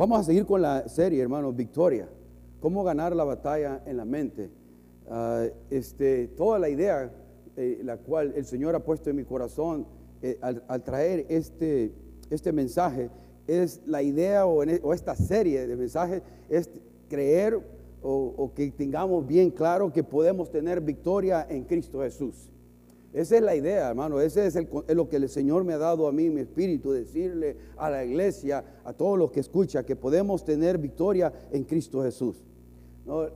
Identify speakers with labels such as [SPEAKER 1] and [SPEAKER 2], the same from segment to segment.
[SPEAKER 1] Vamos a seguir con la serie, hermanos, Victoria. Cómo ganar la batalla en la mente. Ah, este, toda la idea, eh, la cual el Señor ha puesto en mi corazón eh, al, traer este, este mensaje, es la idea o, e, o esta serie de mensajes, es creer o, que tengamos bien claro que podemos tener victoria en Cristo Jesús. Esa es la idea, hermano. Ese es, lo que el Señor me ha dado a mí, mi espíritu, decirle a la iglesia, a todos los que escuchan, que podemos tener victoria en Cristo Jesús.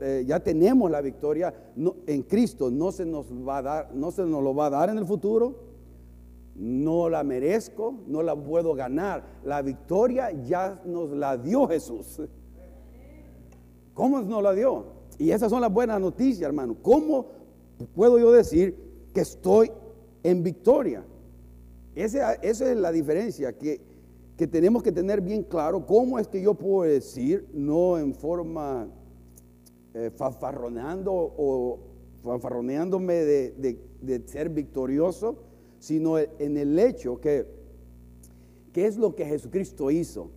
[SPEAKER 1] Eh, ya tenemos la victoria en Cristo. No se nos va a dar, no se nos lo va a dar en el futuro. No la merezco, no la puedo ganar. La victoria ya nos la dio Jesús. ¿Cómo nos la dio? Y esas son las buenas noticias, hermano. ¿Cómo puedo yo decir que estoy en victoria? Esa, es la diferencia que, que, tenemos que tener bien claro. ¿Cómo es que yo puedo decir, no en forma eh, fanfarroneando o fanfarroneándome de, de, ser victorioso, sino en el hecho que, ¿qué es lo que Jesucristo hizo?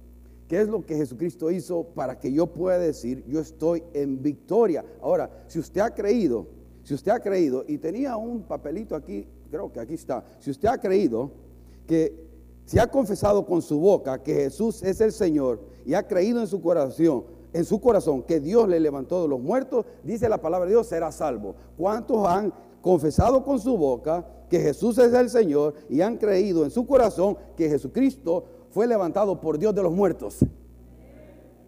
[SPEAKER 1] ¿Qué es lo que Jesucristo hizo para que yo pueda decir, yo estoy en victoria? Ahora, si usted ha creído, si usted ha creído, y tenía un papelito aquí, creo que aquí está, si usted ha creído que si ha confesado con su boca que Jesús es el Señor y ha creído en su corazón, en su corazón que Dios le levantó de los muertos, dice la palabra de Dios, será salvo. ¿Cuántos han confesado con su boca que Jesús es el Señor y han creído en su corazón que Jesucristo fue levantado por Dios de los muertos.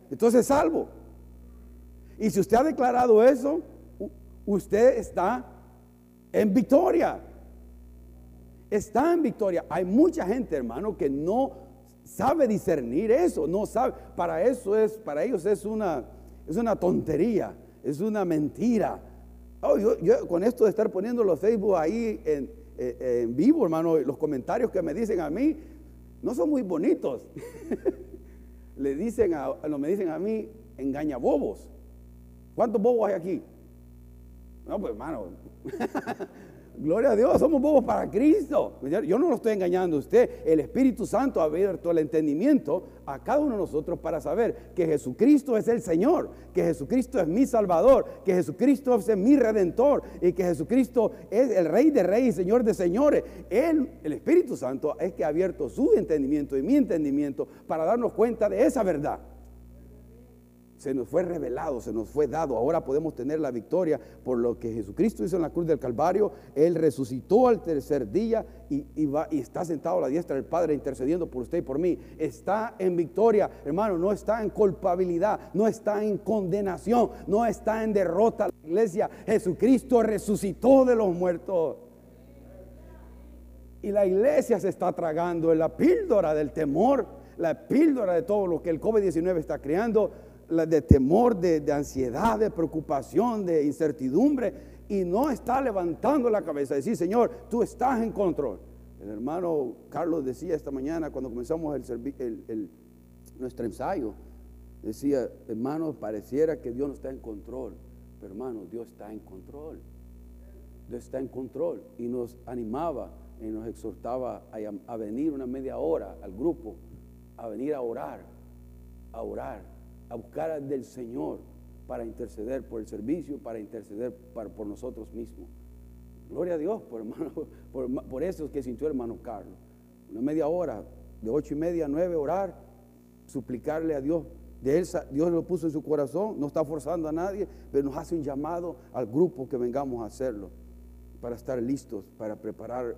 [SPEAKER 1] Entonces salvo. Y si usted ha declarado eso, usted está en victoria. Está en victoria. Hay mucha gente, hermano, que no sabe discernir eso, no sabe. Para eso es, para ellos es una, es una tontería, es una mentira. Oh, yo, con esto de estar poniendo los Facebook ahí en, eh, en vivo, hermano, los comentarios que me dicen a mí, no son muy bonitos. Le dicen a, no me dicen a mí, engaña bobos. ¿Cuántos bobos hay aquí? No, pues hermano, Gloria a Dios, somos bobos para Cristo. Yo no lo estoy engañando a usted. El Espíritu Santo ha abierto el entendimiento a cada uno de nosotros para saber que Jesucristo es el Señor, que Jesucristo es mi Salvador, que Jesucristo es mi Redentor y que Jesucristo es el Rey de Reyes y Señor de Señores. Él, el Espíritu Santo, es que ha abierto su entendimiento y mi entendimiento para darnos cuenta de esa verdad se nos fue revelado, se nos fue dado. Ahora podemos tener la victoria por lo que Jesucristo hizo en la cruz del Calvario. Él resucitó al tercer día y, está sentado a la diestra del Padre intercediendo por usted y por mí. Está en victoria, hermano, no está en culpabilidad, no está en condenación, no está en derrota. La iglesia, Jesucristo resucitó de los muertos. Y la iglesia se está tragando en la píldora del temor, la píldora de todo lo que el COVID-19 está creando de temor, de, ansiedad, de preocupación, de incertidumbre, y no está levantando la cabeza, decir, Señor, tú estás en control. El hermano Carlos decía esta mañana cuando comenzamos el, nuestro ensayo, decía, hermano, pareciera que Dios no está en control, pero hermano, Dios está en control. Dios está en control y nos animaba y nos exhortaba a venir una media hora al grupo, a venir a orar, a orar a buscar del Señor para interceder por el servicio, para interceder por nosotros mismos. Gloria a Dios por, hermano, por, eso que sintió hermano Carlos. Una media hora, de ocho y media a nueve, orar, suplicarle a Dios. De él, Dios lo puso en su corazón, no está forzando a nadie, pero nos hace un llamado al grupo que vengamos a hacerlo, para estar listos, para preparar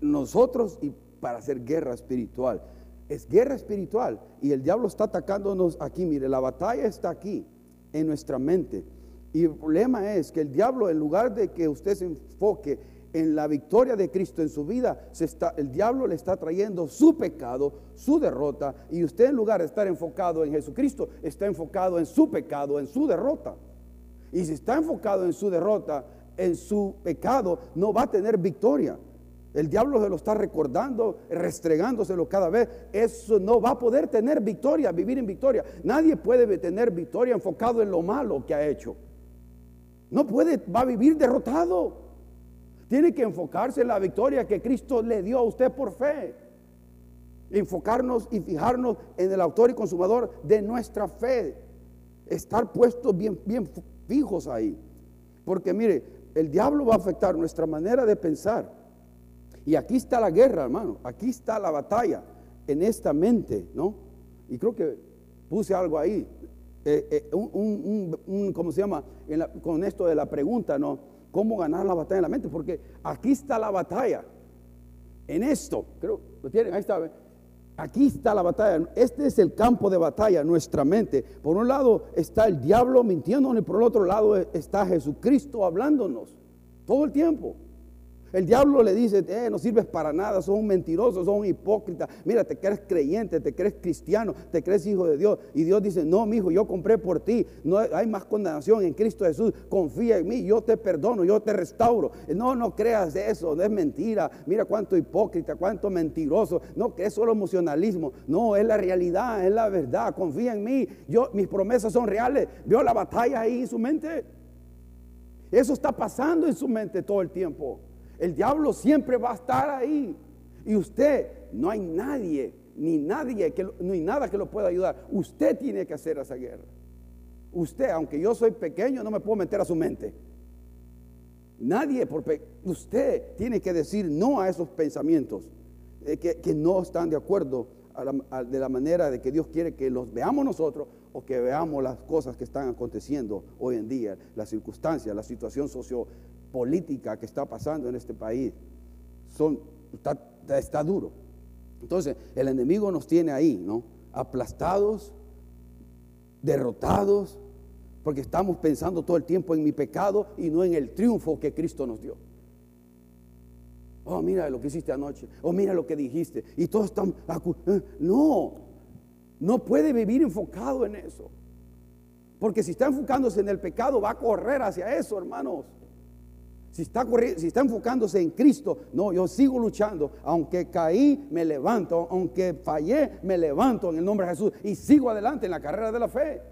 [SPEAKER 1] nosotros y para hacer guerra espiritual es guerra espiritual y el diablo está atacándonos aquí. Mire, la batalla está aquí, en nuestra mente. Y el problema es que el diablo, en lugar de que usted se enfoque en la victoria de Cristo en su vida, el diablo le está trayendo su pecado, su derrota, y usted en lugar de estar enfocado en Jesucristo, está enfocado en su pecado, en su derrota. Y si está enfocado en su derrota, en su pecado, no va a tener victoria. El diablo se lo está recordando, restregándoselo cada vez. Eso no va a poder tener victoria, vivir en victoria. Nadie puede tener victoria enfocado en lo malo que ha hecho. No puede, va a vivir derrotado. Tiene que enfocarse en la victoria que Cristo le dio a usted por fe. Enfocarnos y fijarnos en el autor y consumador de nuestra fe. Estar puestos bien, bien fijos ahí. Porque mire, el diablo va a afectar nuestra manera de pensar. Y aquí está la guerra, hermano. Aquí está la batalla en esta mente, ¿no? Y creo que puse algo ahí. Eh, eh, un, ¿cómo se llama? con esto de la pregunta, ¿no? ¿Cómo ganar la batalla en la mente? Porque aquí está la batalla. En esto, creo, lo tienen, ahí está. Aquí está la batalla. Este es el campo de batalla, nuestra mente. Por un lado está el diablo mintiéndonos y por el otro lado está Jesucristo hablándonos todo el tiempo. El diablo le dice, eh, no sirves para nada, sos un mentiroso, sos un hipócrita. Mira, te crees creyente, te crees cristiano, te crees hijo de Dios. Y Dios dice, no, mi hijo, yo compré por ti. No hay más condenación en Cristo Jesús. Confía en mí, yo te perdono, yo te restauro. No, no creas eso, es mentira. Mira cuánto hipócrita, cuánto mentiroso. No, que es solo emocionalismo. No, es la realidad, es la verdad. Confía en mí. Yo, mis promesas son reales. Vio la batalla ahí en su mente. Eso está pasando en su mente todo el tiempo. El diablo siempre va a estar ahí. Y usted, no hay nadie, ni nadie, que, hay nada que lo pueda ayudar. Usted tiene que hacer esa guerra. Usted, aunque yo soy pequeño, no me puedo meter a su mente. Nadie, porque usted tiene que decir no a esos pensamientos eh, que, no están de acuerdo de la manera de que Dios quiere que los veamos nosotros o que veamos las cosas que están aconteciendo hoy en día, las circunstancias, la situación socio, política que está pasando en este país son, está, duro. Entonces, el enemigo nos tiene ahí, ¿no? Aplastados, derrotados, porque estamos pensando todo el tiempo en mi pecado y no en el triunfo que Cristo nos dio. Oh, mira lo que hiciste anoche. Oh, mira lo que dijiste. Y todos están... Eh, no, no puede vivir enfocado en eso. Porque si está enfocándose en el pecado, va a correr hacia eso, hermanos. Si está, enfocándose en Cristo, no, yo sigo luchando. Aunque caí, me levanto. Aunque fallé, me levanto en el nombre de Jesús. Y sigo adelante en la carrera de la fe.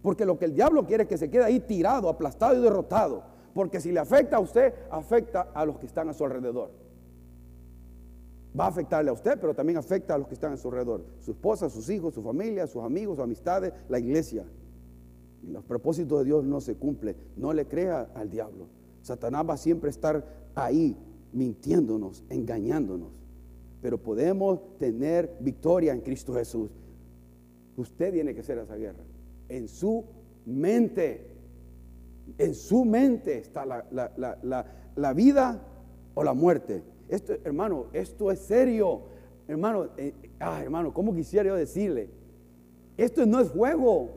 [SPEAKER 1] Porque lo que el diablo quiere es que se quede ahí tirado, aplastado y derrotado. Porque si le afecta a usted, afecta a los que están a su alrededor. Va a afectarle a usted, pero también afecta a los que están a su alrededor. Su esposa, sus hijos, su familia, sus amigos, sus amistades, la iglesia. Y los propósitos de Dios no se cumplen. No le crea al diablo. Satanás va a siempre estar ahí mintiéndonos, engañándonos. Pero podemos tener victoria en Cristo Jesús. Usted tiene que hacer esa guerra. En su mente. En su mente está la, vida o la muerte. Esto, hermano, esto es serio. Hermano, eh, ah, hermano, ¿cómo quisiera yo decirle? Esto no es juego.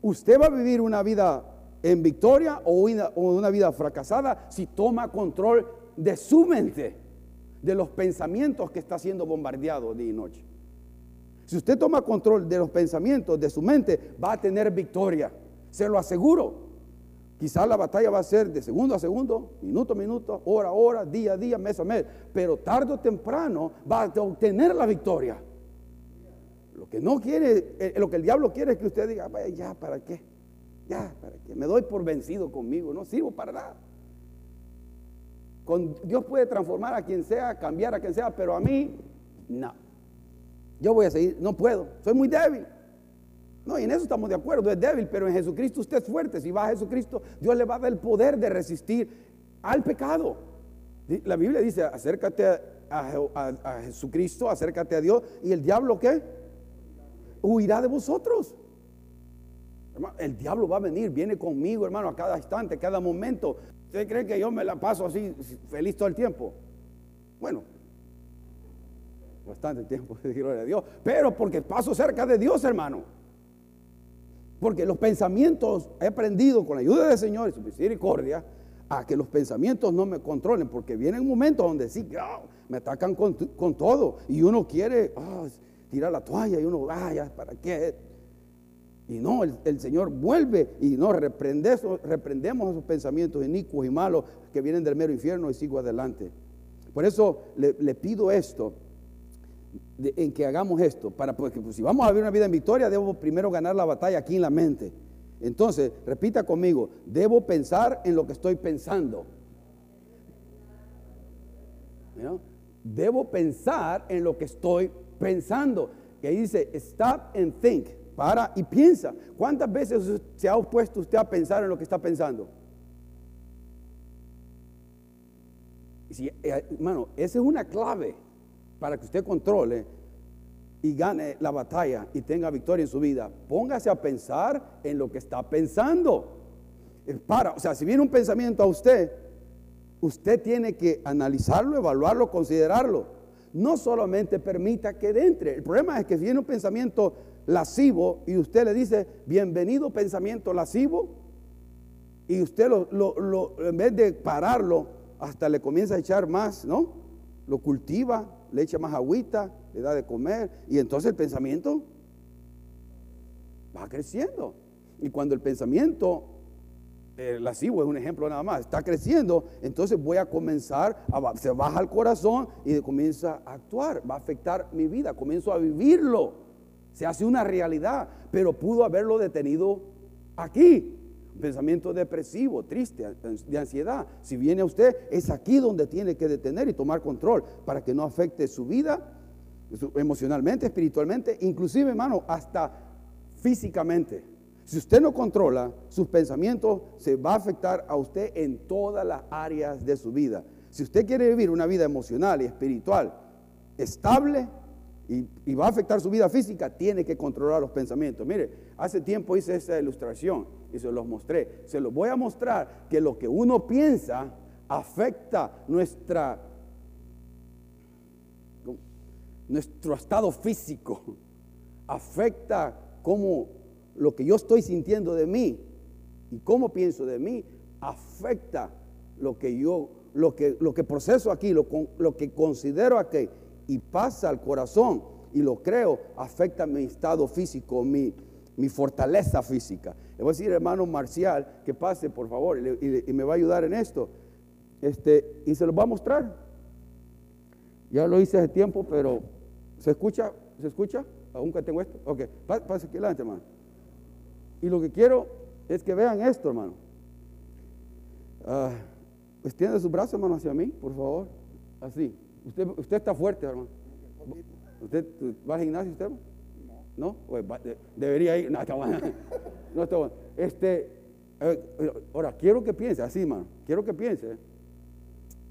[SPEAKER 1] Usted va a vivir una vida en victoria o una, una vida fracasada si toma control de su mente, de los pensamientos que está siendo bombardeado día y noche. Si usted toma control de los pensamientos de su mente, va a tener victoria. Se lo aseguro. Quizás la batalla va a ser de segundo a segundo, minuto a minuto, hora a hora, día a día, mes a mes. Pero tarde o temprano va a obtener la victoria. Lo que no quiere, eh, lo que el diablo quiere es que usted diga, vaya, ya, ¿para qué? Ya, ¿para qué? Me doy por vencido conmigo, no sirvo para nada. Con, Dios puede transformar a quien sea, cambiar a quien sea, pero a mí, no. Yo voy a seguir, no puedo, soy muy débil. No, y en eso estamos de acuerdo, es débil, pero en Jesucristo usted es fuerte. Si va a Jesucristo, Dios le va a dar el poder de resistir al pecado. La Biblia dice, acércate a, Jesucristo, acércate a Dios, y el diablo qué? Huirá de vosotros. El diablo va a venir, viene conmigo, hermano, a cada instante, a cada momento. ¿Usted cree que yo me la paso así feliz todo el tiempo? Bueno, bastante tiempo, gloria a Dios. Pero porque paso cerca de Dios, hermano. Porque los pensamientos, he aprendido con la ayuda del Señor y su misericordia, a que los pensamientos no me controlen, porque vienen momentos donde sí, me atacan con, todo, y uno quiere ah, tirar la toalla, y uno, ah, ya, ¿para qué? Y no, el, Señor vuelve y no reprendemos, reprendemos esos pensamientos inicuos y malos que vienen del mero infierno y sigo adelante. Por eso le, pido esto, en que hagamos esto, para porque pues, si vamos a vivir una vida en victoria, debo primero ganar la batalla aquí en la mente. Entonces, repita conmigo, debo pensar en lo que estoy pensando. debo pensar en lo que estoy pensando. Y ahí dice, stop and think. Para y piensa. ¿Cuántas veces se ha opuesto usted a pensar en lo que está pensando? Si, eh, hermano, esa es una clave para que usted controle y gane la batalla y tenga victoria en su vida. Póngase a pensar en lo que está pensando. Para, o sea, si viene un pensamiento a usted, usted tiene que analizarlo, evaluarlo, considerarlo. No solamente permita que entre. El problema es que si viene un pensamiento lascivo y usted le dice, bienvenido pensamiento lascivo, y usted lo, en vez de pararlo, hasta le comienza a echar más, ¿no? Lo cultiva, le echa más agüita, le da de comer, y entonces el pensamiento va creciendo. Y cuando el pensamiento eh, lascivo es un ejemplo nada más, está creciendo, entonces voy a comenzar, a, se baja el corazón y comienza a actuar, va a afectar mi vida, comienzo a vivirlo se hace una realidad, pero pudo haberlo detenido aquí. Pensamiento depresivo, triste, de ansiedad. Si viene a usted, es aquí donde tiene que detener y tomar control para que no afecte su vida emocionalmente, espiritualmente, inclusive, hermano, hasta físicamente. Si usted no controla sus pensamientos, se va a afectar a usted en todas las áreas de su vida. Si usted quiere vivir una vida emocional y espiritual estable, y, va a afectar su vida física, tiene que controlar los pensamientos. Mire, hace tiempo hice esta ilustración y se los mostré. Se los voy a mostrar que lo que uno piensa afecta nuestra, nuestro estado físico, afecta cómo lo que yo estoy sintiendo de mí y cómo pienso de mí, afecta lo que yo, lo que, lo que proceso aquí, lo, lo que considero aquí y pasa al corazón y lo creo, afecta mi estado físico, mi, mi fortaleza física. Le voy a decir, hermano Marcial, que pase, por favor, y, me va a ayudar en esto. Este, y se lo va a mostrar. Ya lo hice hace tiempo, pero ¿se escucha? ¿Se escucha? ¿Aún que tengo esto? Ok, pase aquí adelante, hermano. Y lo que quiero es que vean esto, hermano. Uh, extiende su brazo, hermano, hacia mí, por favor. Así. Usted, usted está fuerte, hermano. ¿Usted va al gimnasio usted? No. ¿No? Pues debería ir. No, está bueno. No está bueno. Este, eh, ahora, quiero que piense, así, hermano. Quiero que piense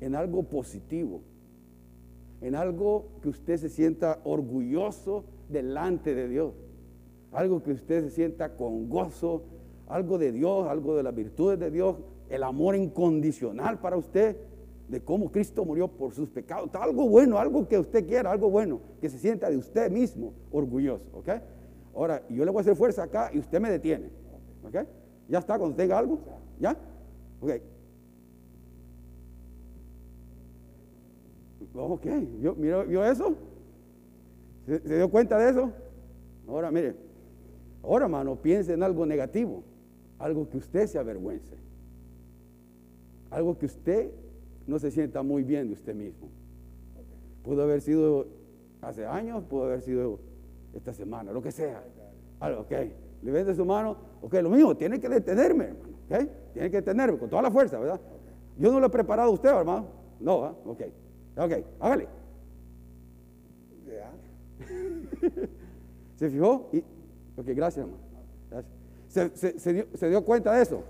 [SPEAKER 1] en algo positivo. En algo que usted se sienta orgulloso delante de Dios. Algo que usted se sienta con gozo. Algo de Dios, algo de las virtudes de Dios. El amor incondicional para usted de cómo Cristo murió por sus pecados. Algo bueno, algo que usted quiera, algo bueno, que se sienta de usted mismo orgulloso, ¿ok? Ahora, yo le voy a hacer fuerza acá y usted me detiene, ¿ok? ¿Ya está cuando tenga algo? ¿Ya? Ok. Ok, ¿vio, eso? ¿Se, ¿Se dio cuenta de eso? Ahora, mire, ahora, hermano, piense en algo negativo, algo que usted se avergüence, algo que usted no se sienta muy bien de usted mismo. Pudo haber sido hace años, pudo haber sido esta semana, lo que sea. ok, le vende su mano, ok, lo mismo, tiene que detenerme, hermano, ok, tiene que detenerme con toda la fuerza, ¿verdad? Yo no lo he preparado a usted, hermano, no, ¿ah? ok, ok, hágale. ¿Se fijó? Y, ok, gracias, hermano. Gracias. se, dio, ¿Se dio cuenta de eso?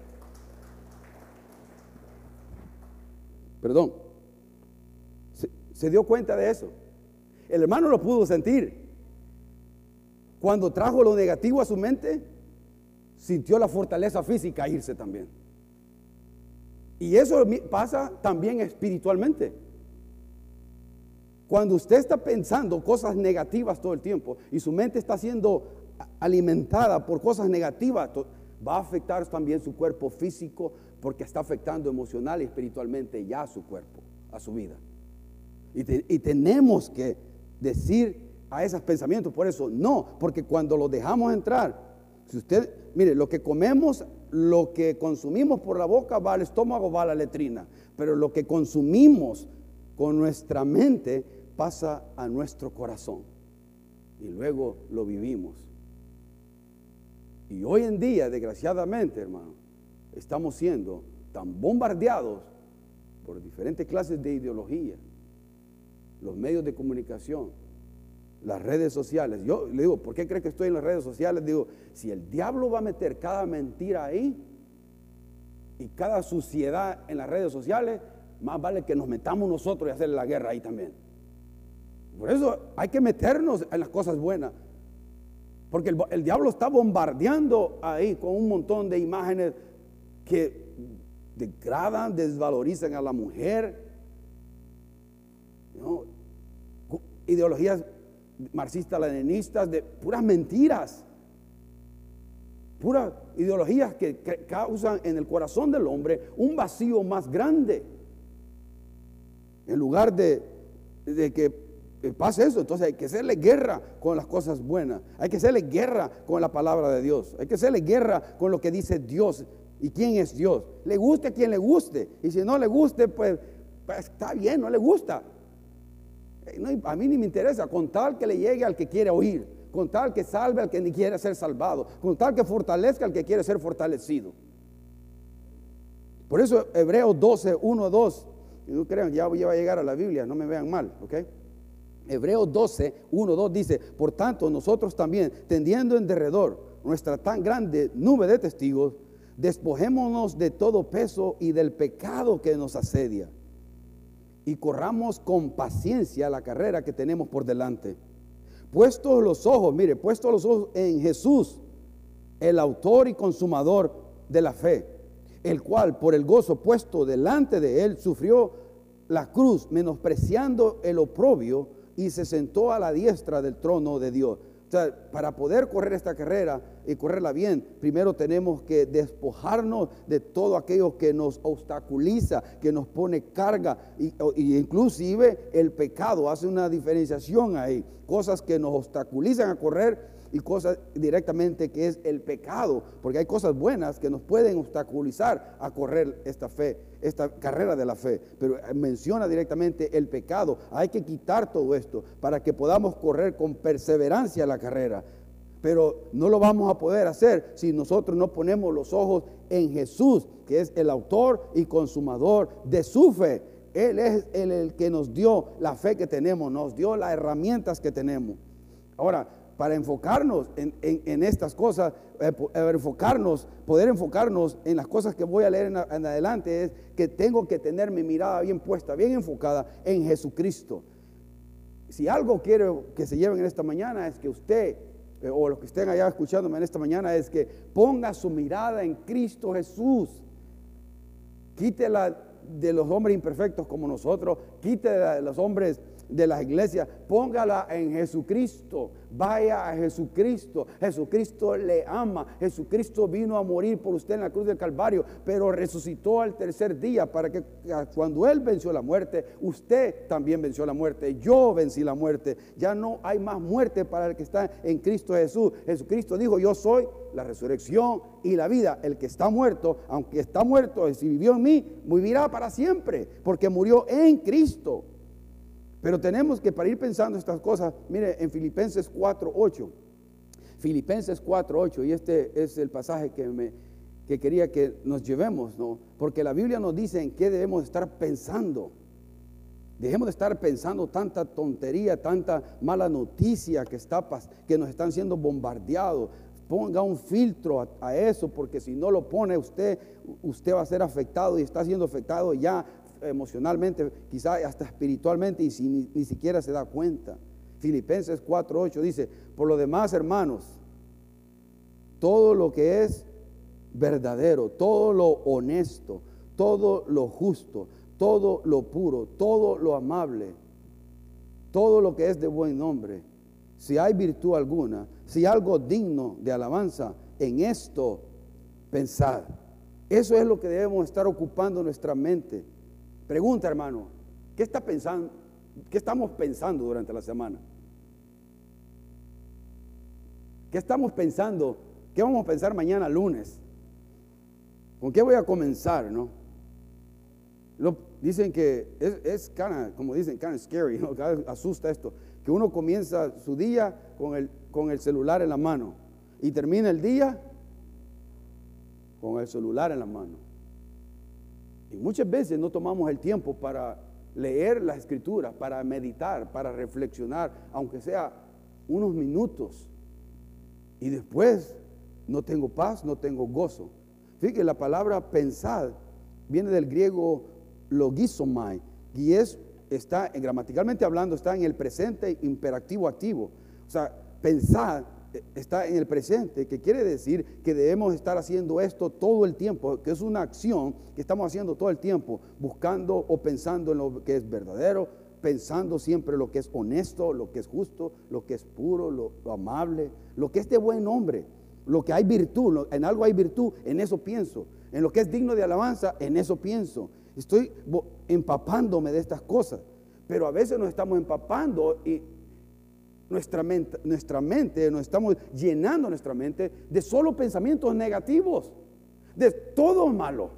[SPEAKER 1] Perdón. Se, dio cuenta de eso. El hermano lo pudo sentir. Cuando trajo lo negativo a su mente, sintió la fortaleza física irse también. Y eso pasa también espiritualmente. Cuando usted está pensando cosas negativas todo el tiempo y su mente está siendo alimentada por cosas negativas, va a afectar también su cuerpo físico, porque está afectando emocional y espiritualmente ya a su cuerpo, a su vida. Y, tenemos que decir a esos pensamientos, por eso no, porque cuando los dejamos entrar, si usted, mire, lo que comemos, lo que consumimos por la boca va al estómago, va a la letrina, pero lo que consumimos con nuestra mente pasa a nuestro corazón y luego lo vivimos. Y hoy en día, desgraciadamente, hermano, estamos siendo tan bombardeados por diferentes clases de ideología los medios de comunicación, las redes sociales. Yo le digo, ¿por qué cree que estoy en las redes sociales? Digo, si el diablo va a meter cada mentira ahí y cada suciedad en las redes sociales, más vale que nos metamos nosotros y hacerle la guerra ahí también. Por eso hay que meternos en las cosas buenas. Porque el, diablo está bombardeando ahí con un montón de imágenes que degradan, desvalorizan a la mujer. Ideologías marxistas, leninistas, de puras mentiras. Puras ideologías que causan en el corazón del hombre un vacío más grande. En lugar de, que pasa eso. Entonces hay que hacerle guerra con las cosas buenas. Hay que hacerle guerra con la palabra de Dios. Hay que hacerle guerra con lo que dice Dios. ¿Y quién es Dios? Le guste a quien le guste. Y si no le guste, pues, pues está bien, no le gusta. Eh, a mí ni me interesa, con tal que le llegue al que quiere oír, con tal que salve al que ni quiere ser salvado, con tal que fortalezca al que quiere ser fortalecido. Por eso Hebreos 12, 1, 2, no crean, ya voy a llegar a la Biblia, no me vean mal, ¿ok? Hebreos 12, 1, 2 dice, por tanto nosotros también, tendiendo en derredor nuestra tan grande nube de testigos, despojémonos de todo peso y del pecado que nos asedia y corramos con paciencia la carrera que tenemos por delante. Puestos los ojos, mire, puestos los ojos en Jesús, el autor y consumador de la fe, el cual por el gozo puesto delante de él sufrió la cruz, menospreciando el oprobio y se sentó a la diestra del trono de Dios. Para poder correr esta carrera y correrla bien, primero tenemos que despojarnos de todo aquello que nos obstaculiza, que nos pone carga, y, y, inclusive el pecado hace una diferenciación ahí, cosas que nos obstaculizan a correr y cosas directamente que es el pecado, porque hay cosas buenas que nos pueden obstaculizar a correr esta fe, esta carrera de la fe, pero menciona directamente el pecado. Hay que quitar todo esto para que podamos correr con perseverancia la carrera. Pero no lo vamos a poder hacer si nosotros no ponemos los ojos en Jesús, que es el autor y consumador de su fe. Él es el, el que nos dio la fe que tenemos, nos dio las herramientas que tenemos. Ahora, para enfocarnos en, estas cosas, eh, eh, enfocarnos, poder enfocarnos en las cosas que voy a leer en, adelante, es que tengo que tener mi mirada bien puesta, bien enfocada en Jesucristo. Si algo quiero que se lleven en esta mañana es que usted, eh, o los que estén allá escuchándome en esta mañana, es que ponga su mirada en Cristo Jesús. Quítela de los hombres imperfectos como nosotros, quítela de los hombres de las iglesias, póngala en Jesucristo, vaya a Jesucristo. Jesucristo le ama, Jesucristo vino a morir por usted en la cruz del Calvario, pero resucitó al tercer día para que cuando Él venció la muerte, usted también venció la muerte, yo vencí la muerte. Ya no hay más muerte para el que está en Cristo Jesús. Jesucristo dijo, yo soy la resurrección y la vida. El que está muerto, aunque está muerto, si vivió en mí, vivirá para siempre, porque murió en Cristo. Pero tenemos que para ir pensando estas cosas, mire, en Filipenses 4.8, Filipenses 4.8, y este es el pasaje que, me, que quería que nos llevemos, ¿no? Porque la Biblia nos dice en qué debemos estar pensando. Dejemos de estar pensando tanta tontería, tanta mala noticia que, está, que nos están siendo bombardeados. Ponga un filtro a, a, eso, porque si no lo pone usted, usted va a ser afectado y está siendo afectado ya emocionalmente, quizá hasta espiritualmente y si, ni, siquiera se da cuenta. Filipenses 4:8 dice, por lo demás, hermanos, todo lo que es verdadero, todo lo honesto, todo lo justo, todo lo puro, todo lo amable, todo lo que es de buen nombre, si hay virtud alguna, si algo digno de alabanza, en esto pensad. Eso es lo que debemos estar ocupando nuestra mente. Pregunta, hermano, ¿qué? ¿Qué estamos pensando durante la semana? ¿Qué estamos pensando? ¿Qué vamos a pensar mañana lunes? ¿Con qué voy a comenzar, no? dicen que es, como dicen, kind of scary, asusta esto, que uno comienza su día con el, con el celular en la mano y termina el día con el celular en la mano. Y muchas veces no tomamos el tiempo para leer las escrituras, para meditar, para reflexionar, aunque sea unos minutos. Y después no tengo paz, no tengo gozo. Fíjate, la palabra pensar viene del griego logisomai y es, está, gramaticalmente hablando, está en el presente imperativo activo. O sea, pensar está en el presente, que quiere decir que debemos estar haciendo esto todo el tiempo, que es una acción que estamos haciendo todo el tiempo, buscando o pensando en lo que es verdadero, pensando siempre lo que es honesto, lo que es justo, lo que es puro, lo, amable, lo que es de buen nombre, lo que hay virtud, en algo hay virtud, en eso pienso, en lo que es digno de alabanza, en eso pienso. Estoy empapándome de estas cosas, pero a veces nos estamos empapando y nuestra mente, nuestra mente, nos estamos llenando nuestra mente de solo pensamientos negativos, de todo malo.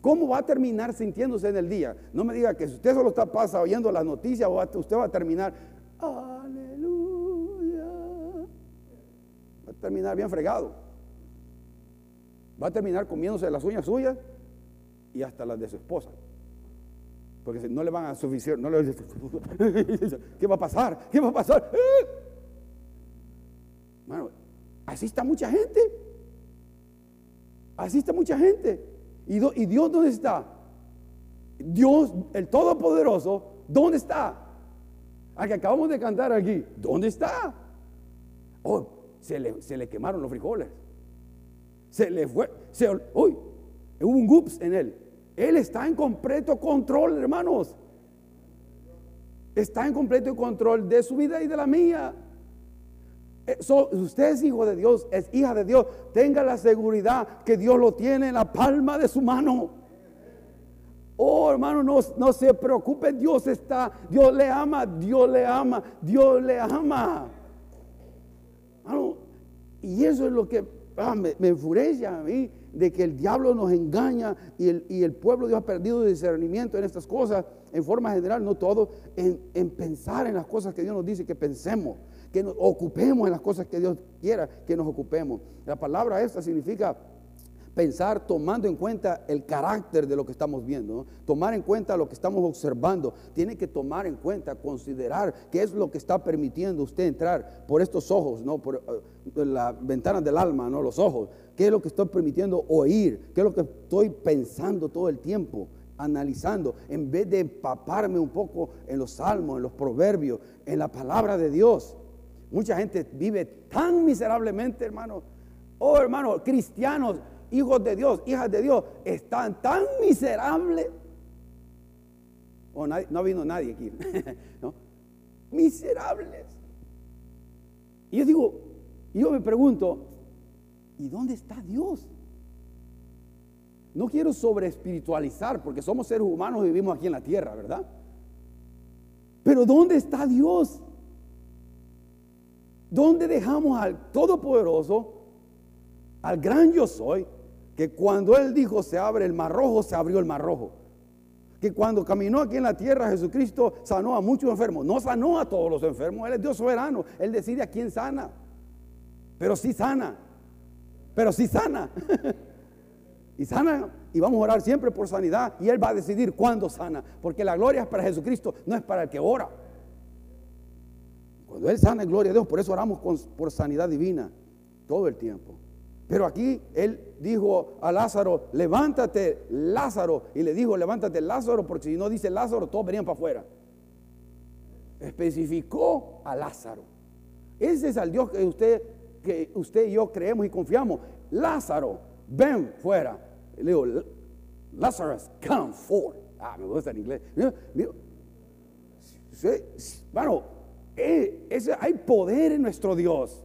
[SPEAKER 1] ¿Cómo va a terminar sintiéndose en el día? No me diga que si usted solo está pasando oyendo las noticias, usted va a terminar, aleluya. Va a terminar bien fregado. Va a terminar comiéndose las uñas suyas y hasta las de su esposa. Porque no le van a suficiente, no le ¿qué va a pasar? ¿Qué va a pasar? Bueno, así está mucha gente. Así está mucha gente. ¿Y, ¿Y, Dios dónde está? Dios, el Todopoderoso, ¿dónde está? Al que acabamos de cantar aquí, ¿dónde está? Oh, se le, se le quemaron los frijoles. Se le fue, se, uy, hubo un gups en él. Él está en completo control, hermanos. Está en completo control de su vida y de la mía. Eh, usted es hijo de Dios, es hija de Dios. Tenga la seguridad que Dios lo tiene en la palma de su mano. Oh, hermano, no, se preocupe, Dios está, Dios le ama, Dios le ama, Dios le ama. y eso es lo que ah, me, me enfurece a mí de que el diablo nos engaña y el, y el pueblo de Dios ha perdido discernimiento en estas cosas, en forma general, no todo, en, en, pensar en las cosas que Dios nos dice que pensemos, que nos ocupemos en las cosas que Dios quiera que nos ocupemos. La palabra esta significa pensar tomando en cuenta el carácter de lo que estamos viendo, tomar en cuenta lo que estamos observando. Tiene que tomar en cuenta, considerar qué es lo que está permitiendo usted entrar por estos ojos, no por uh, las ventanas del alma, no los ojos. ¿Qué es lo que estoy permitiendo oír? ¿Qué es lo que estoy pensando todo el tiempo? analizando, en vez de empaparme un poco en los salmos, en los proverbios, en la palabra de Dios. Mucha gente vive tan miserablemente, hermano. Oh, hermano, cristianos hijos de Dios, hijas de Dios, están tan miserables. Oh, no ha vino nadie aquí, ¿no? Miserables. Y yo digo, yo me pregunto, ¿y dónde está Dios? No quiero sobre espiritualizar porque somos seres humanos y vivimos aquí en la tierra, ¿verdad? Pero ¿dónde está Dios? ¿Dónde dejamos al Todopoderoso, al gran yo soy, que cuando Él dijo se abre el mar rojo, se abrió el mar rojo. Que cuando caminó aquí en la tierra, Jesucristo sanó a muchos enfermos. No sanó a todos los enfermos, Él es Dios soberano. Él decide a quién sana. Pero sí sana. Pero sí sana. y sana. Y vamos a orar siempre por sanidad. Y Él va a decidir cuándo sana. Porque la gloria es para Jesucristo, no es para el que ora. Cuando Él sana, gloria a Dios. Por eso oramos por sanidad divina todo el tiempo. Pero aquí él dijo a Lázaro, levántate Lázaro. Y le dijo, levántate Lázaro, porque si no dice Lázaro, todos venían para afuera. Especificó a Lázaro. Ese es el Dios que usted, que usted y yo creemos y confiamos. Lázaro, ven fuera. Le digo, Lazarus, come forth. Ah, me gusta en inglés. Bueno, eh, hay poder en nuestro Dios.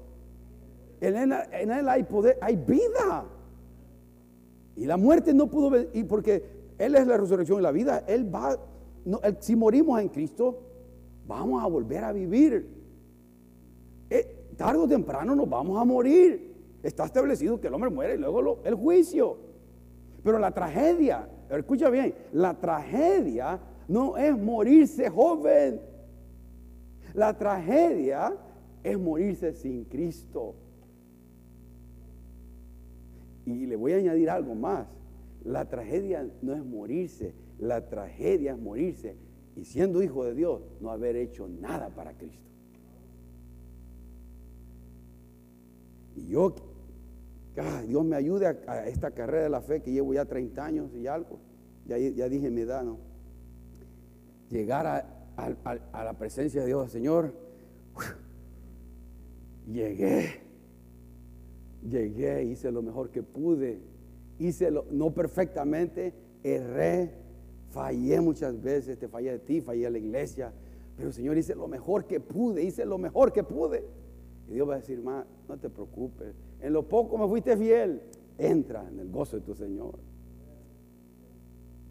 [SPEAKER 1] En él, hay poder, hay vida. Y la muerte no pudo y porque Él es la resurrección y la vida. Él va, si morimos en Cristo, vamos a volver a vivir. Eh, tarde o temprano nos vamos a morir. Está establecido que el hombre muere y luego el juicio. Pero la tragedia, escucha bien, la tragedia no es morirse joven. La tragedia es morirse sin Cristo. Y le voy a añadir algo más. La tragedia no es morirse, la tragedia es morirse y siendo hijo de Dios, no haber hecho nada para Cristo. Y yo, Dios me ayude a, esta carrera de la fe que llevo ya 30 años y algo. Ya, dije mi edad, ¿no? Llegar a, la presencia de Dios, Señor. Llegué. Llegué, hice lo mejor que pude. Hice lo, no perfectamente, erré, fallé muchas veces, te fallé de ti, fallé a la iglesia. Pero Señor, hice lo mejor que pude, hice lo mejor que pude. Y Dios va a decir, más, no te preocupes. En lo poco me fuiste fiel. Entra en el gozo de tu Señor.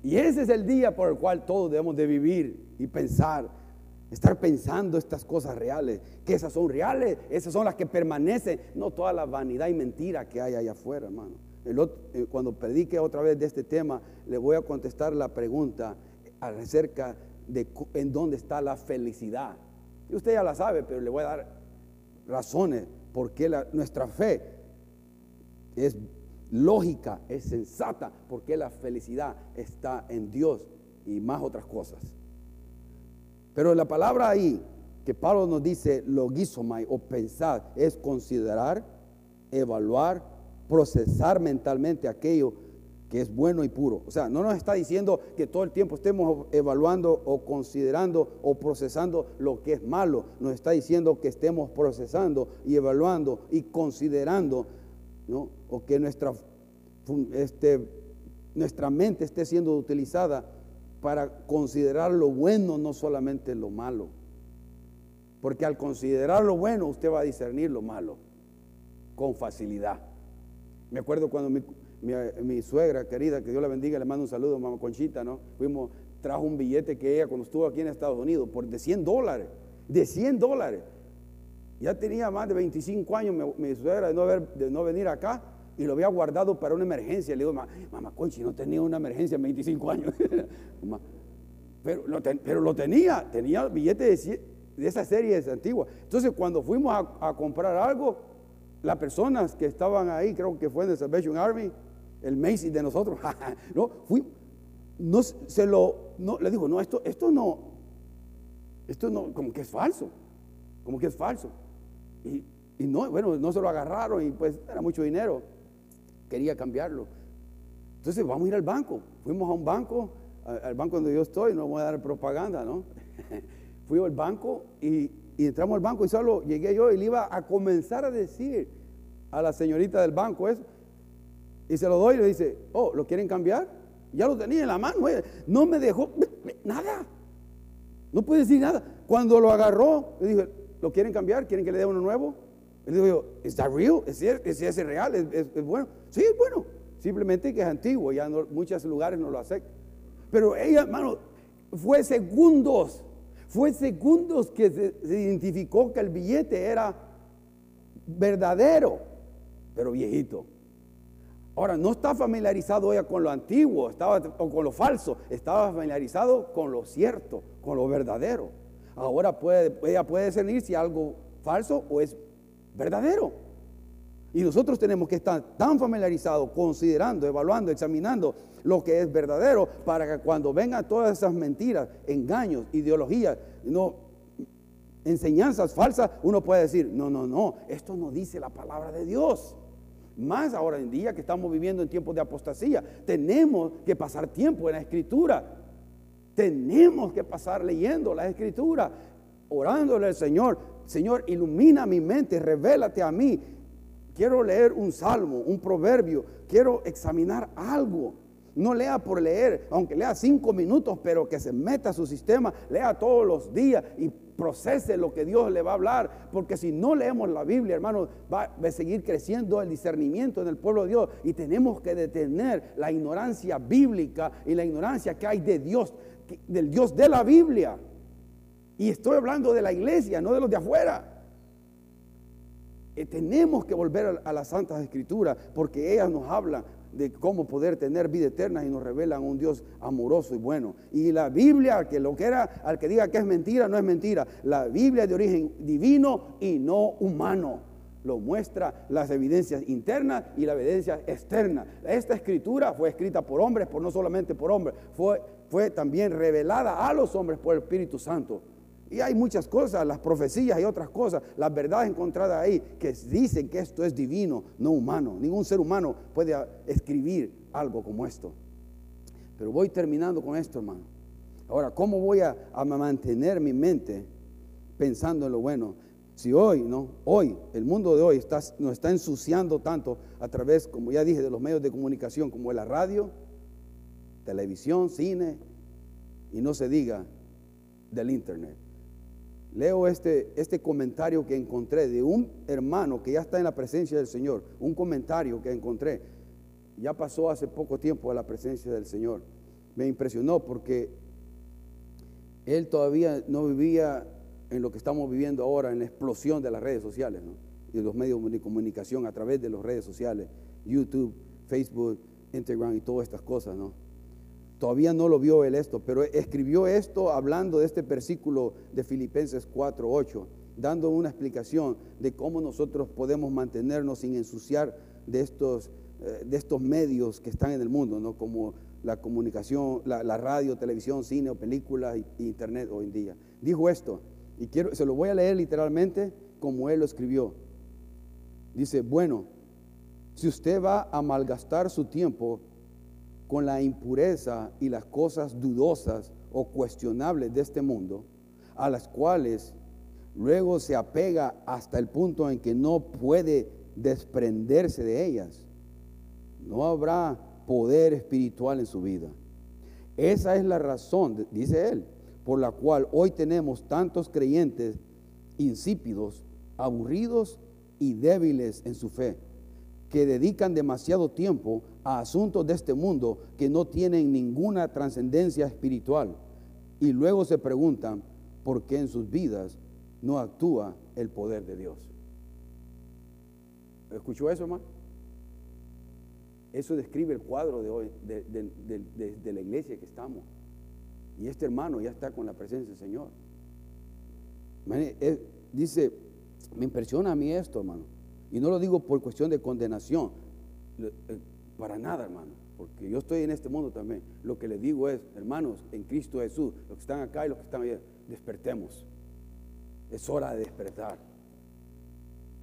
[SPEAKER 1] Y ese es el día por el cual todos debemos de vivir y pensar, estar pensando estas cosas reales, que esas son reales, esas son las que permanecen, no toda la vanidad y mentira que hay allá afuera, hermano. Eh, cuando predique otra vez de este tema, le voy a contestar la pregunta acerca de en dónde está la felicidad. Y usted ya la sabe, pero le voy a dar razones por qué nuestra fe es lógica, es sensata, porque la felicidad está en Dios y más otras cosas. Pero la palabra ahí que Pablo nos dice, logizomai o pensar, es considerar, evaluar, procesar mentalmente aquello que es bueno y puro. O sea, no nos está diciendo que todo el tiempo estemos evaluando o considerando o procesando lo que es malo. Nos está diciendo que estemos procesando y evaluando y considerando, ¿no? O que nuestra, este, nuestra mente esté siendo utilizada para considerar lo bueno, no solamente lo malo. Porque al considerar lo bueno, usted va a discernir lo malo con facilidad. Me acuerdo cuando mi, suegra querida, que Dios la bendiga, le mando un saludo, mamá Conchita, ¿no? Fuimos, trajo un billete que ella cuando estuvo aquí en Estados Unidos, por de 100 dólares, de 100 dólares. Ya tenía más de 25 años mi, suegra de no, de no venir acá y lo había guardado para una emergencia. Le digo, mamá Conchi, no tenía una emergencia en 25 años. pero, lo pero lo tenía, tenía billete de, de esa serie antigua. Entonces, cuando fuimos a, comprar algo, las personas que estaban ahí, creo que fue de Salvation Army, el Macy de nosotros, no, fui, no se lo, no, le dijo, no, esto, esto no, esto no, como que es falso, como que es falso. Y, y no, bueno, no se lo agarraron y pues era mucho dinero, quería cambiarlo. Entonces vamos a ir al banco, fuimos a un banco, al banco donde yo estoy, no voy a dar propaganda, ¿no? Fui al banco y, y entramos al banco y solo llegué yo y le iba a comenzar a decir a la señorita del banco eso. Y se lo doy y le dice, oh, ¿lo quieren cambiar? Ya lo tenía en la mano, no me dejó nada. No puede decir nada. Cuando lo agarró, le dije, ¿lo quieren cambiar? ¿Quieren que le dé uno nuevo? Le digo ¿es that real? ¿Es, es, es real? ¿Es, bueno? Sí, bueno. Simplemente que es antiguo, ya en muchos lugares no lo aceptan. Pero ella, hermano, fue segundos, fue segundos que se identificó que el billete era verdadero, pero viejito. Ahora, no está familiarizado ella con lo antiguo estaba, o con lo falso, estaba familiarizado con lo cierto, con lo verdadero. Ahora puede, ella puede discernir si algo falso o es verdadero. Y nosotros tenemos que estar tan familiarizados, considerando, evaluando, examinando lo que es verdadero, para que cuando vengan todas esas mentiras, engaños, ideologías, no, enseñanzas falsas, uno puede decir, no, no, no, esto no dice la palabra de Dios. Más ahora en día que estamos viviendo en tiempos de apostasía. Tenemos que pasar tiempo en la escritura. Tenemos que pasar leyendo la escritura, orándole al Señor. Señor, ilumina mi mente, revélate a mí. Quiero leer un salmo, un proverbio. Quiero examinar algo. No lea por leer, aunque lea cinco minutos, pero que se meta a su sistema, lea todos los días y procese lo que Dios le va a hablar, porque si no leemos la Biblia, hermano, va, a seguir creciendo el discernimiento en el pueblo de Dios y tenemos que detener la ignorancia bíblica y la ignorancia que hay de Dios, del Dios de la Biblia. Y estoy hablando de la iglesia, no de los de afuera. Eh, tenemos que volver a, las Santas Escrituras porque ellas nos hablan de cómo poder tener vida eterna y nos revelan un Dios amoroso y bueno. Y la Biblia, que lo que era, al que diga que es mentira, no es mentira. La Biblia es de origen divino y no humano. Lo muestra las evidencias internas y la evidencia externa. Esta escritura fue escrita por hombres, por no solamente por hombres, fue fue también revelada a los hombres por el Espíritu Santo. Y hay muchas cosas, las profecías y otras cosas, las verdades encontradas ahí que dicen que esto es divino, no humano. Ningún ser humano puede escribir algo como esto. Pero voy terminando con esto, hermano. Ahora, ¿cómo voy a, mantener mi mente pensando en lo bueno? Si hoy, ¿no? Hoy, el mundo de hoy nos está ensuciando tanto a través, como ya dije, de los medios de comunicación, como la radio, televisión, cine, y no se diga del internet. Leo este, este comentario que encontré de un hermano que ya está en la presencia del Señor, un comentario que encontré, ya pasó hace poco tiempo a la presencia del Señor. Me impresionó porque él todavía no vivía en lo que estamos viviendo ahora, en la explosión de las redes sociales y de los medios de comunicación a través de las redes sociales, YouTube, Facebook, Instagram y todas estas cosas, ¿no? Todavía no lo vio él esto, pero escribió esto hablando de este versículo de Filipenses 4:8, dando una explicación de cómo nosotros podemos mantenernos sin ensuciar de estos, eh, de estos medios que están en el mundo, ¿no? como la comunicación, la, radio, televisión, cine o películas e internet hoy en día. Dijo esto, y quiero, se lo voy a leer literalmente como él lo escribió. Dice, bueno, si usted va a malgastar su tiempo con la impureza y las cosas dudosas o cuestionables de este mundo, a las cuales luego se apega hasta el punto en que no puede desprenderse de ellas. No habrá poder espiritual en su vida. Esa es la razón, dice él, por la cual hoy tenemos tantos creyentes insípidos, aburridos y débiles en su fe que dedican demasiado tiempo a asuntos de este mundo que no tienen ninguna trascendencia espiritual y luego se preguntan por qué en sus vidas no actúa el poder de Dios. ¿Escuchó eso, hermano? Eso describe el cuadro de hoy, de, la iglesia que estamos. Y este hermano ya está con la presencia del Señor. dice, me impresiona a mí esto, hermano. Y no lo digo por cuestión de condenación, eh, para nada, hermano, porque yo estoy en este mundo también. Lo que le digo es, hermanos, en Cristo Jesús, los que están acá y los que están allá, despertemos. Es hora de despertar.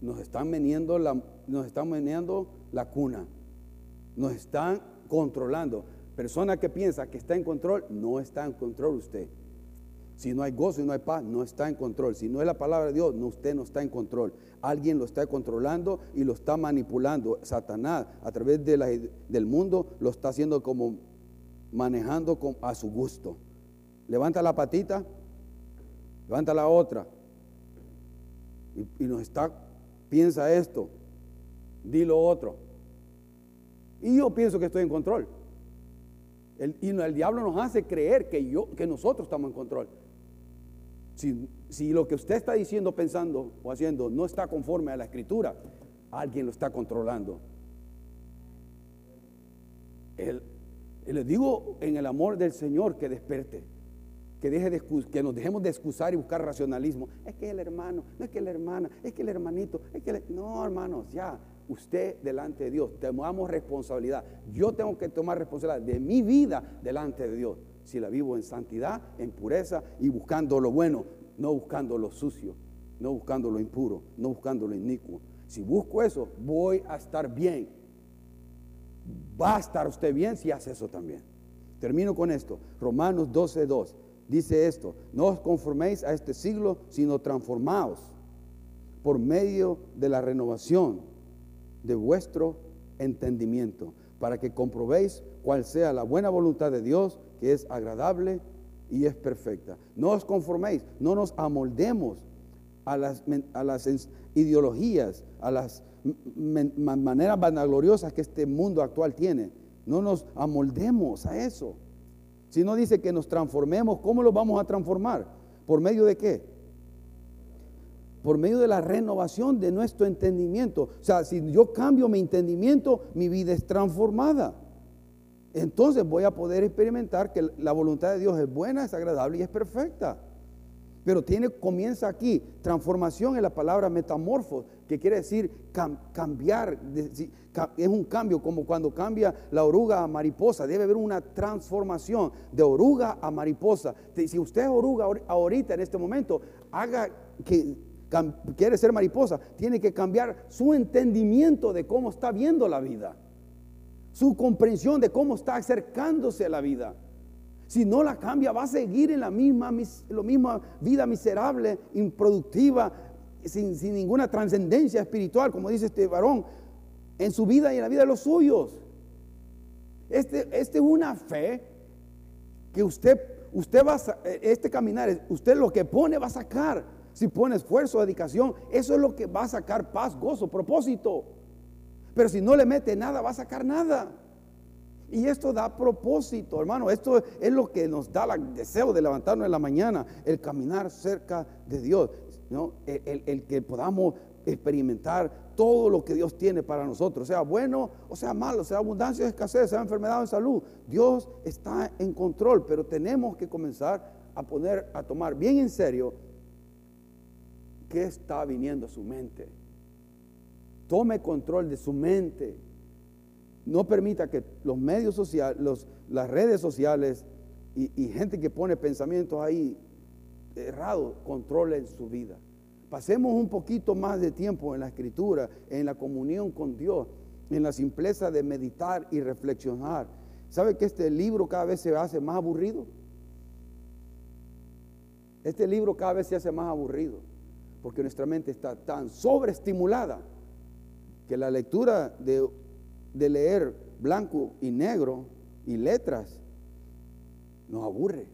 [SPEAKER 1] Nos están meneando la, nos están la cuna. Nos están controlando. Persona que piensa que está en control, no está en control usted. Si no hay gozo y no hay paz, no está en control. Si no es la palabra de Dios, no, usted no está en control. Alguien lo está controlando y lo está manipulando. Satanás, a través de del mundo, lo está haciendo como manejando a su gusto. Levanta la patita, levanta la otra. Y, nos está, piensa esto, di lo otro. Y yo pienso que estoy en control. y el diablo nos hace creer que, yo, que nosotros estamos en control. Si, lo que usted está diciendo, pensando o haciendo no está conforme a la escritura, alguien lo está controlando. le digo en el amor del Señor que desperte, que, deje de, que nos dejemos de excusar y buscar racionalismo. Es que el hermano, no es que la hermana, es que el hermanito, es que no, hermanos, ya, usted delante de Dios, tomamos responsabilidad. Yo tengo que tomar responsabilidad de mi vida delante de Dios si la vivo en santidad, en pureza y buscando lo bueno, no buscando lo sucio, no buscando lo impuro, no buscando lo inicuo. Si busco eso, voy a estar bien. Va a estar usted bien si hace eso también. Termino con esto. Romanos 12:2 dice esto: No os conforméis a este siglo, sino transformaos por medio de la renovación de vuestro entendimiento, para que comprobéis cuál sea la buena voluntad de Dios, que es agradable y es perfecta. No os conforméis, no nos amoldemos a las, a las ideologías, a las maneras vanagloriosas que este mundo actual tiene. No nos amoldemos a eso. Si no dice que nos transformemos, ¿cómo lo vamos a transformar? ¿Por medio de qué? Por medio de la renovación de nuestro entendimiento. O sea, si yo cambio mi entendimiento, mi vida es transformada entonces voy a poder experimentar que la voluntad de Dios es buena, es agradable y es perfecta. Pero tiene, comienza aquí, transformación en la palabra metamorfo, que quiere decir cambiar, es un cambio, como cuando cambia la oruga a mariposa, debe haber una transformación de oruga a mariposa. Si usted es oruga ahorita, en este momento, haga que quiere ser mariposa, tiene que cambiar su entendimiento de cómo está viendo la vida, su comprensión de cómo está acercándose a la vida. Si no la cambia, va a seguir en la misma, misma vida miserable, improductiva, sin, ninguna trascendencia espiritual, como dice este varón, en su vida y en la vida de los suyos. Este, este es una fe que usted, usted va a, este caminar, usted lo que pone va a sacar. Si pone esfuerzo, dedicación, eso es lo que va a sacar paz, gozo, propósito. Pero si no le mete nada, va a sacar nada. Y esto da propósito, hermano. Esto es lo que nos da el deseo de levantarnos en la mañana, el caminar cerca de Dios. ¿no? El, que podamos experimentar todo lo que Dios tiene para nosotros, sea bueno o sea malo, sea abundancia o escasez, sea enfermedad o salud. Dios está en control, pero tenemos que comenzar a poner, a tomar bien en serio qué está viniendo a su mente. Tome control de su mente no permita que los medios sociales, las redes sociales y, gente que pone pensamientos ahí errados controlen su vida. Pasemos un poquito más de tiempo en la escritura, en la comunión con Dios, en la simpleza de meditar y reflexionar. ¿Sabe que este libro cada vez se hace más aburrido? Este libro cada vez se hace más aburrido porque nuestra mente está tan sobreestimulada que la lectura de de leer blanco y negro y letras nos aburre.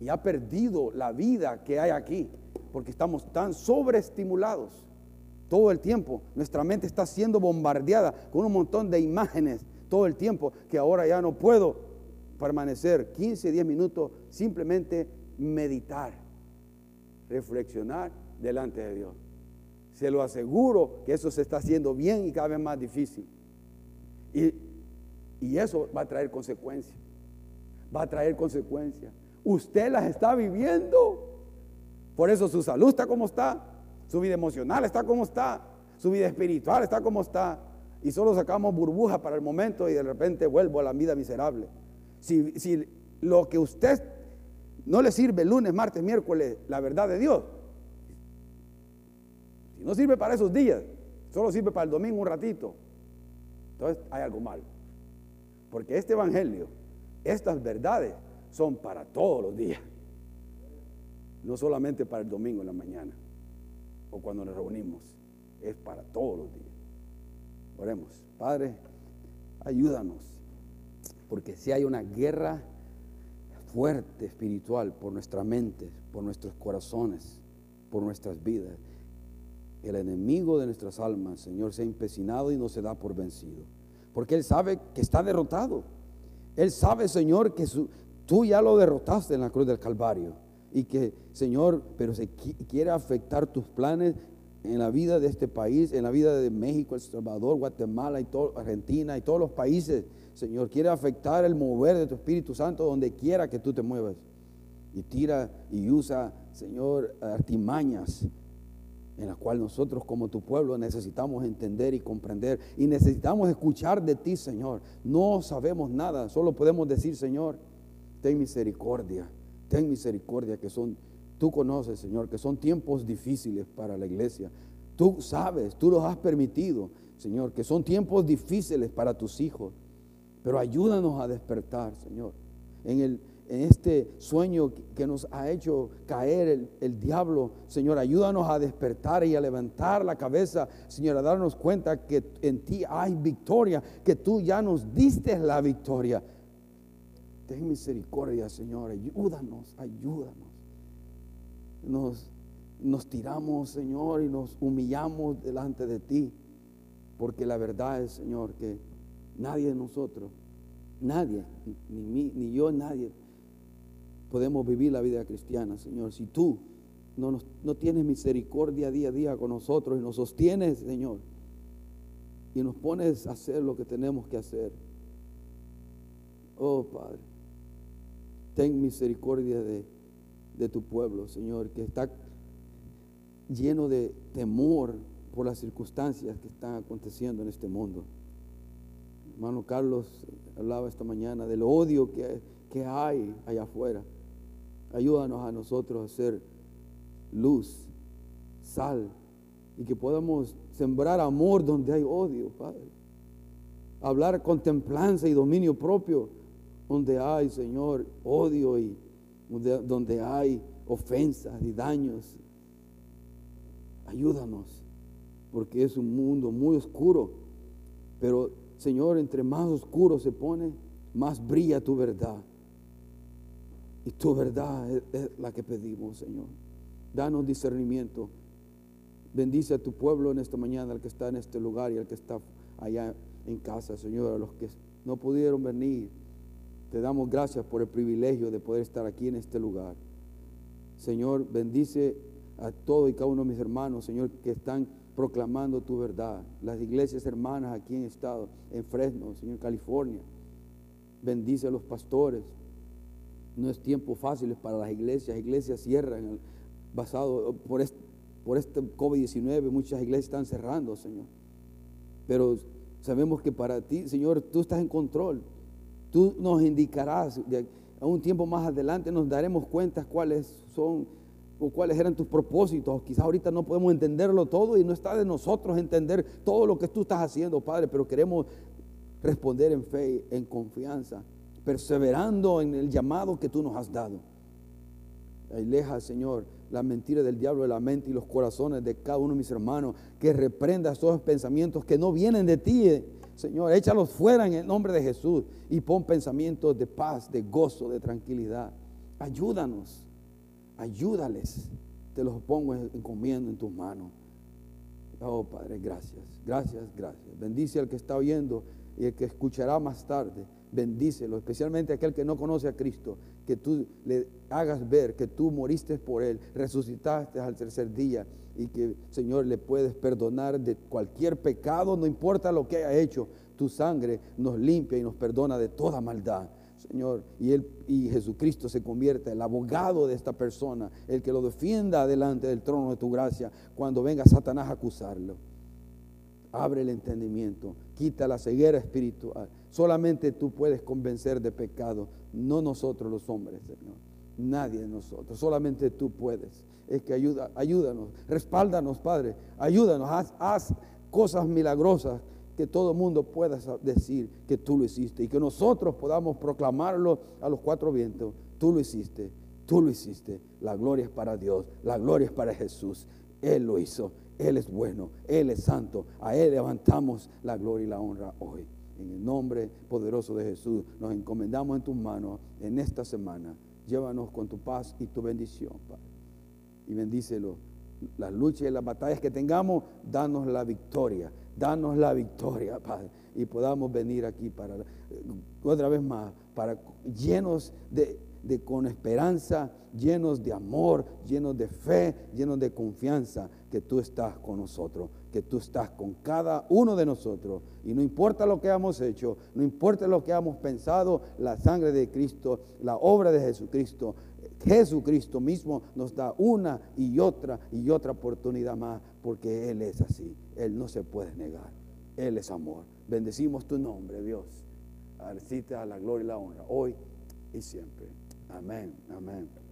[SPEAKER 1] Y ha perdido la vida que hay aquí, porque estamos tan sobreestimulados todo el tiempo. Nuestra mente está siendo bombardeada con un montón de imágenes todo el tiempo, que ahora ya no puedo permanecer 15, 10 minutos, simplemente meditar, reflexionar delante de Dios. Se lo aseguro que eso se está haciendo bien y cada vez más difícil. Y, eso va a traer consecuencias. Va a traer consecuencias. Usted las está viviendo. Por eso su salud está como está. Su vida emocional está como está. Su vida espiritual está como está. Y solo sacamos burbuja para el momento y de repente vuelvo a la vida miserable. Si, si lo que usted no le sirve lunes, martes, miércoles, la verdad de Dios, no sirve para esos días, solo sirve para el domingo un ratito. Entonces hay algo mal. Porque este evangelio, estas verdades son para todos los días. No solamente para el domingo en la mañana o cuando nos reunimos, es para todos los días. Oremos, Padre, ayúdanos, porque si hay una guerra fuerte espiritual por nuestra mente, por nuestros corazones, por nuestras vidas el enemigo de nuestras almas, Señor, se ha empecinado y no se da por vencido. Porque Él sabe que está derrotado. Él sabe, Señor, que tú ya lo derrotaste en la cruz del Calvario. Y que, Señor, pero se quiere afectar tus planes en la vida de este país, en la vida de México, El Salvador, Guatemala y todo, Argentina y todos los países. Señor, quiere afectar el mover de tu Espíritu Santo donde quiera que tú te muevas. Y tira y usa, Señor, artimañas en la cual nosotros como tu pueblo necesitamos entender y comprender y necesitamos escuchar de ti, Señor. No sabemos nada, solo podemos decir, Señor, ten misericordia, ten misericordia que son, tú conoces, Señor, que son tiempos difíciles para la iglesia. Tú sabes, tú los has permitido, Señor, que son tiempos difíciles para tus hijos, pero ayúdanos a despertar, Señor, en el en este sueño que nos ha hecho caer el, diablo. Señor, ayúdanos a despertar y a levantar la cabeza, Señor, a darnos cuenta que en ti hay victoria, que tú ya nos diste la victoria. Ten misericordia, Señor, ayúdanos, ayúdanos. Nos, nos tiramos, Señor, y nos humillamos delante de ti, porque la verdad es, Señor, que nadie de nosotros, nadie, ni, mí, ni yo, nadie podemos vivir la vida cristiana, Señor. Si tú no, no tienes misericordia día a día con nosotros y nos sostienes, Señor, y nos pones a hacer lo que tenemos que hacer. Oh Padre, ten misericordia de de tu pueblo, Señor, que está lleno de temor por las circunstancias que están aconteciendo en este mundo. Hermano Carlos hablaba esta mañana del odio que, que hay allá afuera. Ayúdanos a nosotros a ser luz, sal, y que podamos sembrar amor donde hay odio, Padre. Hablar con templanza y dominio propio donde hay, Señor, odio y donde hay ofensas y daños. Ayúdanos, porque es un mundo muy oscuro, pero Señor, entre más oscuro se pone, más brilla tu verdad. Y tu verdad es, la que pedimos, Señor. Danos discernimiento. Bendice a tu pueblo en esta mañana, al que está en este lugar y al que está allá en casa, Señor, a los que no pudieron venir. Te damos gracias por el privilegio de poder estar aquí en este lugar. Señor, bendice a todos y cada uno de mis hermanos, Señor, que están proclamando tu verdad. Las iglesias hermanas aquí en Estado, en Fresno, Señor, California. Bendice a los pastores. No es tiempo fácil para las iglesias. Iglesias cierran basado por este, por este COVID-19. Muchas iglesias están cerrando, Señor. Pero sabemos que para ti, Señor, tú estás en control. Tú nos indicarás. a un tiempo más adelante nos daremos cuenta cuáles son o cuáles eran tus propósitos. Quizás ahorita no podemos entenderlo todo y no está de nosotros entender todo lo que tú estás haciendo, Padre, pero queremos responder en fe, en confianza, perseverando en el llamado que tú nos has dado. Aleja, Señor, la mentira del diablo de la mente y los corazones de cada uno de mis hermanos, que reprenda esos pensamientos que no vienen de ti, eh. Señor, échalos fuera en el nombre de Jesús y pon pensamientos de paz, de gozo, de tranquilidad. Ayúdanos ayúdales. Te los pongo encomiendo en tus manos. Oh Padre, gracias, gracias, gracias. Bendice al que está oyendo y el que escuchará más tarde. Bendícelo, especialmente aquel que no conoce a Cristo, que tú le hagas ver que tú moriste por él, resucitaste al tercer día y que, Señor, le puedes perdonar de cualquier pecado, no importa lo que haya hecho. Tu sangre nos limpia y nos perdona de toda maldad. Señor, y, él, y Jesucristo se convierte el abogado de esta persona, el que lo defienda delante del trono de tu gracia cuando venga Satanás a acusarlo. Abre el entendimiento, quita la ceguera espiritual. Solamente tú puedes convencer de pecado, no nosotros los hombres, Señor. Nadie de nosotros, solamente tú puedes. Es que ayuda, ayúdanos, respáldanos, Padre, ayúdanos, haz, haz cosas milagrosas que todo mundo pueda decir que tú lo hiciste y que nosotros podamos proclamarlo a los cuatro vientos. Tú lo hiciste, tú lo hiciste. La gloria es para Dios, la gloria es para Jesús. Él lo hizo, Él es bueno, Él es santo. A Él levantamos la gloria y la honra hoy. En el nombre poderoso de Jesús nos encomendamos en tus manos en esta semana. Llévanos con tu paz y tu bendición, Padre. Y bendícelo. Las luchas y las batallas que tengamos, danos la victoria danos la victoria, Padre, y podamos venir aquí para, otra vez más, para llenos de, de, con esperanza, llenos de amor, llenos de fe, llenos de confianza, que tú estás con nosotros, que tú estás con cada uno de nosotros. Y no importa lo que hemos hecho, no importa lo que hemos pensado, la sangre de Cristo, la obra de Jesucristo, Jesucristo mismo nos da una y otra y otra oportunidad más, porque Él es así, Él no se puede negar, Él es amor. Bendecimos tu nombre, Dios. a la gloria y la honra, hoy y siempre. Amén, amén.